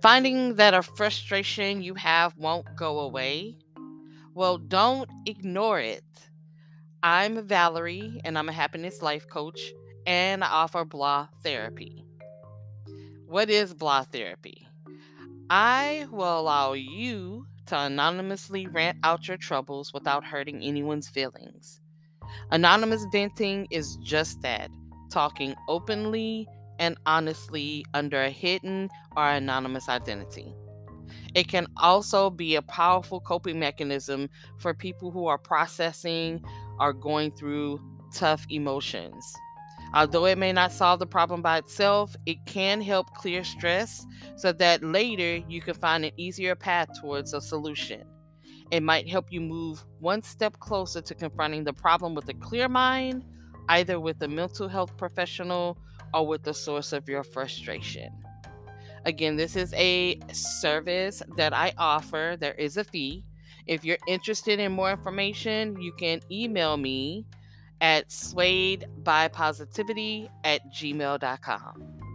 Finding that a frustration you have won't go away? Well, don't ignore it. I'm Valerie, and I'm a happiness life coach, and I offer blah therapy. What is blah therapy? I will allow you to anonymously rant out your troubles without hurting anyone's feelings. Anonymous venting is just that talking openly and honestly under a hidden or anonymous identity. It can also be a powerful coping mechanism for people who are processing or going through tough emotions. Although it may not solve the problem by itself, it can help clear stress so that later you can find an easier path towards a solution. It might help you move one step closer to confronting the problem with a clear mind, either with a mental health professional or with the source of your frustration. Again, this is a service that I offer. There is a fee. If you're interested in more information, you can email me at swayedbypositivity at gmail.com.